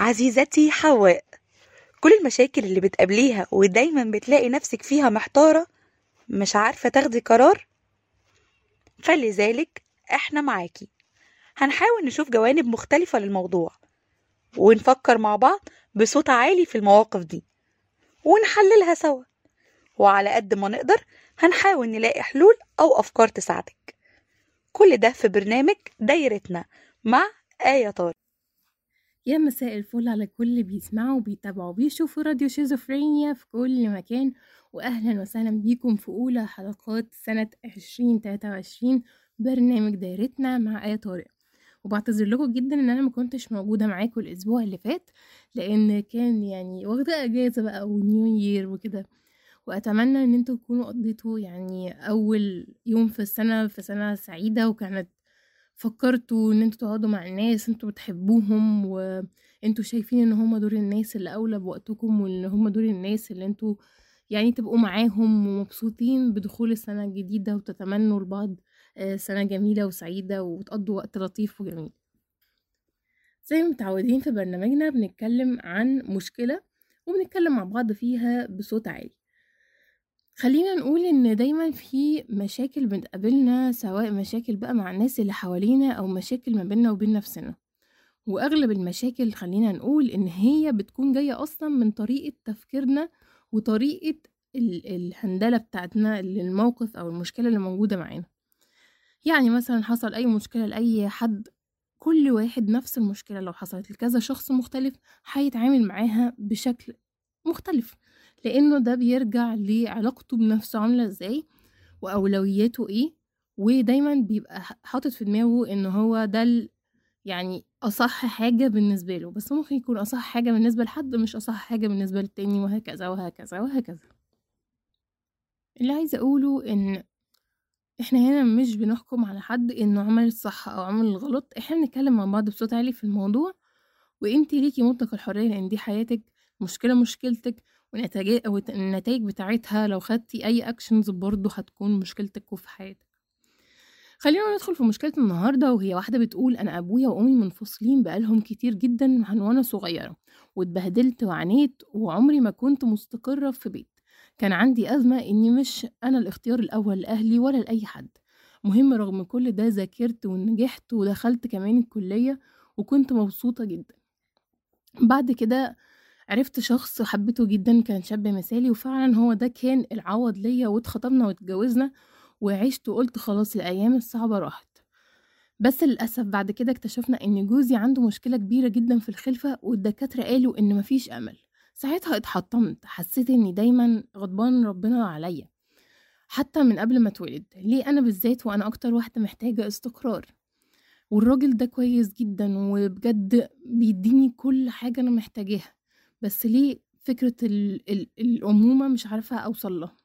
عزيزتي حواء. كل المشاكل اللي بتقابليها ودايما بتلاقي نفسك فيها محتارة مش عارفة تاخدي قرار فلذلك إحنا معاكي. هنحاول نشوف جوانب مختلفة للموضوع ونفكر مع بعض بصوت عالي في المواقف دي ونحللها سوا. وعلى قد ما نقدر هنحاول نلاقي حلول أو أفكار تساعدك. كل ده في برنامج دايرتنا مع آية طارق. يا مساء الفل على كل اللي بيسمعوا وبيتابعوا وبيشوفوا راديو شيزوفرينيا في كل مكان. وأهلا وسهلا بيكم في أولى حلقات سنة 2023 برنامج دايرتنا مع آية طارق. وبعتذر لكم جدا إن أنا ما كنتش موجودة معاكم الأسبوع اللي فات لأن كان يعني واخدة أجازة بقى ونيو يير وكده. وأتمنى إن أنتوا تكونوا قضيتوا يعني أول يوم في السنة في سنة سعيدة وكانت فكرتوا إن أنتوا تقعدوا مع الناس أنتوا بتحبوهم وانتوا شايفين إن هم دول الناس اللي أولى بوقتكم وإن هم دول الناس اللي أنتوا يعني تبقوا معاهم ومبسوطين بدخول السنة الجديدة وتتمنوا لبعض آه، سنة جميلة وسعيدة وتقضوا وقت لطيف وجميل. زي ما متعودين في برنامجنا بنتكلم عن مشكلة وبنتكلم مع بعض فيها بصوت عالي. خلينا نقول إن دايما في مشاكل بتقابلنا سواء مشاكل بقى مع الناس اللي حوالينا أو مشاكل ما بيننا وبين نفسنا. وأغلب المشاكل خلينا نقول إن هي بتكون جاية أصلا من طريقة تفكيرنا وطريقة ال- الهندلة بتاعتنا للموقف أو المشكلة اللي موجودة معانا. يعني مثلا حصل أي مشكلة لأي حد كل واحد نفس المشكلة. لو حصلت لكذا شخص مختلف هيتعامل معاها بشكل مختلف. لأنه ده بيرجع لعلاقته بنفسه عاملة إزاي وأولوياته إيه ودايما بيبقى حاطط في دماغه إن هو ده يعني أصح حاجة بالنسبة له. بس ممكن يكون أصح حاجة بالنسبة لحد مش أصح حاجة بالنسبة للتاني وهكذا وهكذا وهكذا. اللي عايزة أقوله إن إحنا هنا مش بنحكم على حد إنه عمل الصح أو عمل الغلط. إحنا بنتكلم مع بعض بصوت عالي في الموضوع وإنتي ليكي مطلق الحرية لأن دي حياتك مشكلة مشكلتك والنتائج بتاعتها لو خدتي أي اكشنز برضه هتكون مشكلتك وفي حياتك. خلينا ندخل في مشكلة النهاردة وهي واحدة بتقول أنا أبويا وأمي منفصلين بقالهم كتير جدا من وأنا صغيرة واتبهدلت وعانيت وعمري ما كنت مستقرة في بيت. كان عندي أزمة إني مش أنا الاختيار الأول لأهلي ولا لأي حد. مهم رغم كل ده ذاكرت ونجحت ودخلت كمان الكلية وكنت مبسوطة جدا. بعد كده عرفت شخص حبيته جدا كان شاب مثالي وفعلا هو ده كان العوض ليا واتخطبنا واتجوزنا وعشت وقلت خلاص الأيام الصعبة راحت. بس للأسف بعد كده اكتشفنا إن جوزي عنده مشكلة كبيرة جدا في الخلفة والدكاترة قالوا إن مفيش أمل. ساعتها اتحطمت حسيت إني دايما غضبان ربنا عليا. حتى من قبل ما اتولد ليه أنا بالذات وأنا أكتر واحدة محتاجة استقرار؟ والراجل ده كويس جدا وبجد بيديني كل حاجة أنا محتاجاها. بس ليه فكرة ال ال الأمومة مش عارفة أوصل لها.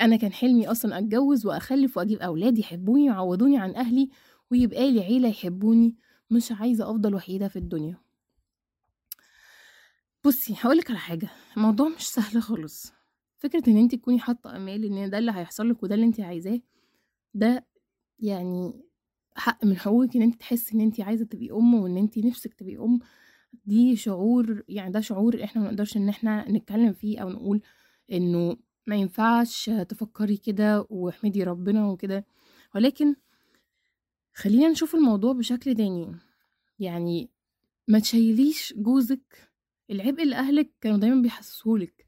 أنا كان حلمي أصلا أتجوز وأخلف وأجيب أولاد يحبوني ويعوضوني عن أهلي ويبقى لي عيلة يحبوني. مش عايزة أفضل وحيدة في الدنيا. بصي هقولك على حاجة. الموضوع مش سهل خالص. فكرة إن انت تكوني حاطة أمال إن ده اللي هيحصل لك وده اللي انت عايزاه ده يعني حق من حقوقك إن انت تحسي إن انت عايزة تبقي أم وإن انت نفسك تبقي أم. دي شعور يعني ده شعور إحنا ما نقدرش إن إحنا نتكلم فيه أو نقول إنه ما ينفعش تفكري كده واحمدي ربنا وكده. ولكن خلينا نشوف الموضوع بشكل تاني. يعني ما تشيليش جوزك العبء اللي أهلك كانوا دايما بيحسسهولك.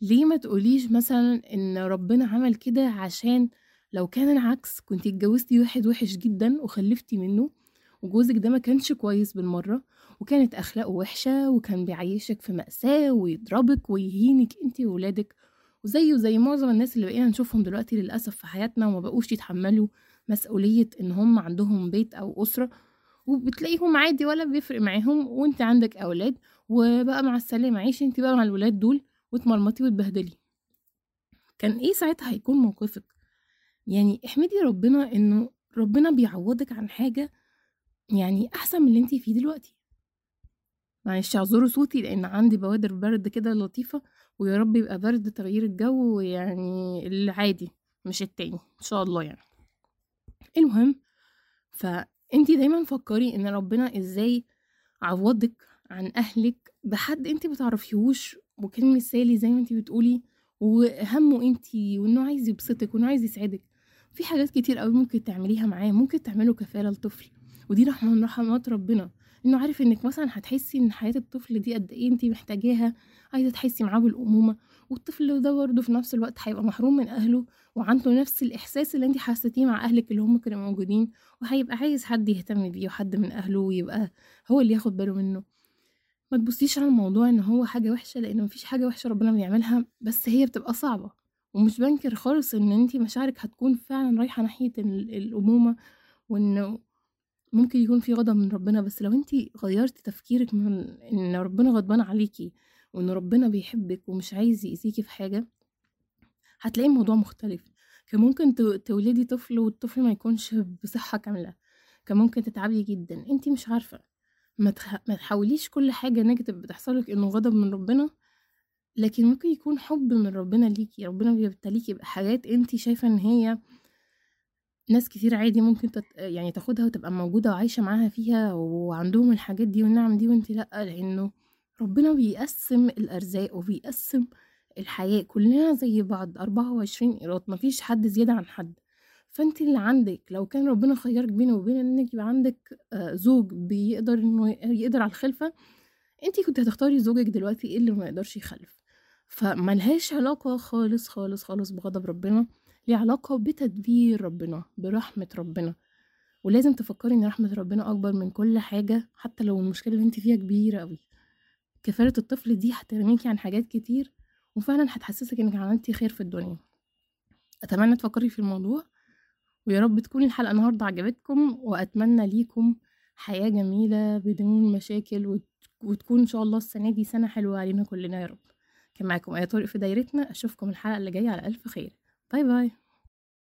ليه ما تقوليش مثلا إن ربنا عمل كده عشان لو كان العكس كنت اتجوزتي واحد وحش جدا وخلفتي منه وجوزك ده ما كانش كويس بالمرة؟ وكانت أخلاقه وحشة وكان بيعيشك في مأساة ويضربك ويهينك انت وولادك. وزيه زي معظم الناس اللي بقينا نشوفهم دلوقتي للأسف في حياتنا وما بقوش يتحملوا مسؤولية إن هم عندهم بيت أو أسرة. وبتلاقيهم عادي ولا بيفرق معاهم. وانت عندك أولاد وبقى مع السلامة. عيشي انت بقى مع الولاد دول وتمرمطي وتبهدلي كان إيه ساعتها هيكون موقفك؟ يعني احمدي ربنا إنه ربنا بيعوضك عن حاجة يعني أحسن من اللي انت فيه دلوقتي. معلش اعذروا صوتي لأن عندي بوادر برد كده لطيفة ويا رب يبقى برد تغيير الجو يعني العادي مش التاني إن شاء الله يعني. المهم فانتي دايما فكري إن ربنا إزاي عوضك عن أهلك بحد انت بتعرفيهوش وكان مثالي زي ما انت بتقولي وهمه انت وإنه عايز يبسطك وإنه عايز يسعدك. في حاجات كتير قوي ممكن تعمليها معاه ممكن تعملوا كفالة لطفل ودي رحمة من رحمات ربنا. إنه عارف إنك مثلا هتحسي إن حياة الطفل دي قد إيه انت محتاجاها عايزة تحسي معاه بالأمومة والطفل ده برضه في نفس الوقت هيبقى محروم من أهله وعنده نفس الإحساس اللي انت حسيتيه مع أهلك اللي هم كانوا موجودين وهيبقى عايز حد يهتم بيه وحد من أهله ويبقى هو اللي ياخد باله منه. ما تبصيش على الموضوع إن هو حاجة وحشة لأن مفيش حاجة وحشة ربنا بيعملها بس هي بتبقى صعبة. ومش بنكر خالص إن انتي مشاعرك هتكون فعلا رايحة ناحية ال- الأمومة وإنه ممكن يكون في غضب من ربنا بس لو انتي غيرتي تفكيرك من إن ربنا غضبان عليكي وإن ربنا بيحبك ومش عايز يأذيكي في حاجة هتلاقي الموضوع مختلف. كان ممكن تو- تولدي طفل والطفل ما يكونش بصحة كاملة. كان ممكن تتعبي جدا. انتي مش عارفة. ما, تح... ما تحاوليش كل حاجة negative بتحصلك إنه غضب من ربنا لكن ممكن يكون حب من ربنا ليكي ربنا بيبتليكي بحاجات انتي شايفة إن هي ناس كتير عادي ممكن تت... يعني تاخدها وتبقى موجودة وعايشة معاها فيها وعندهم الحاجات دي والنعم دي وانتي لأ لأنه ربنا بيقسم الأرزاق وبيقسم الحياة كلنا زي بعض أربعة وعشرين قيراط مفيش حد زيادة عن حد. فانت اللي عندك لو كان ربنا خيرك بينه وبين إنك يبقى عندك آه، زوج بيقدر إنه يقدر على الخلفة انت كنت هتختاري زوجك دلوقتي إيه اللي ما يقدرش يخلف؟ فملهاش علاقة خالص خالص خالص بغضب ربنا. ليه علاقة بتدبير ربنا برحمة ربنا. ولازم تفكري إن رحمة ربنا أكبر من كل حاجة حتى لو المشكلة اللي انت فيها كبيرة قوي كفالة الطفل دي هتغنيكي عن حاجات كتير وفعلا هتحسسك إنك عملتي خير في الدنيا. أتمنى تفكري في الموضوع ويا رب تكون الحلقة النهاردة عجبتكم وأتمنى ليكم حياة جميلة بدون مشاكل وت- وتكون إن شاء الله السنة دي سنة حلوة علينا كلنا يا رب. كان معاكم آية طارق في دايرتنا أشوفكم الحلقة اللي جاية على ألف خير. Bye bye.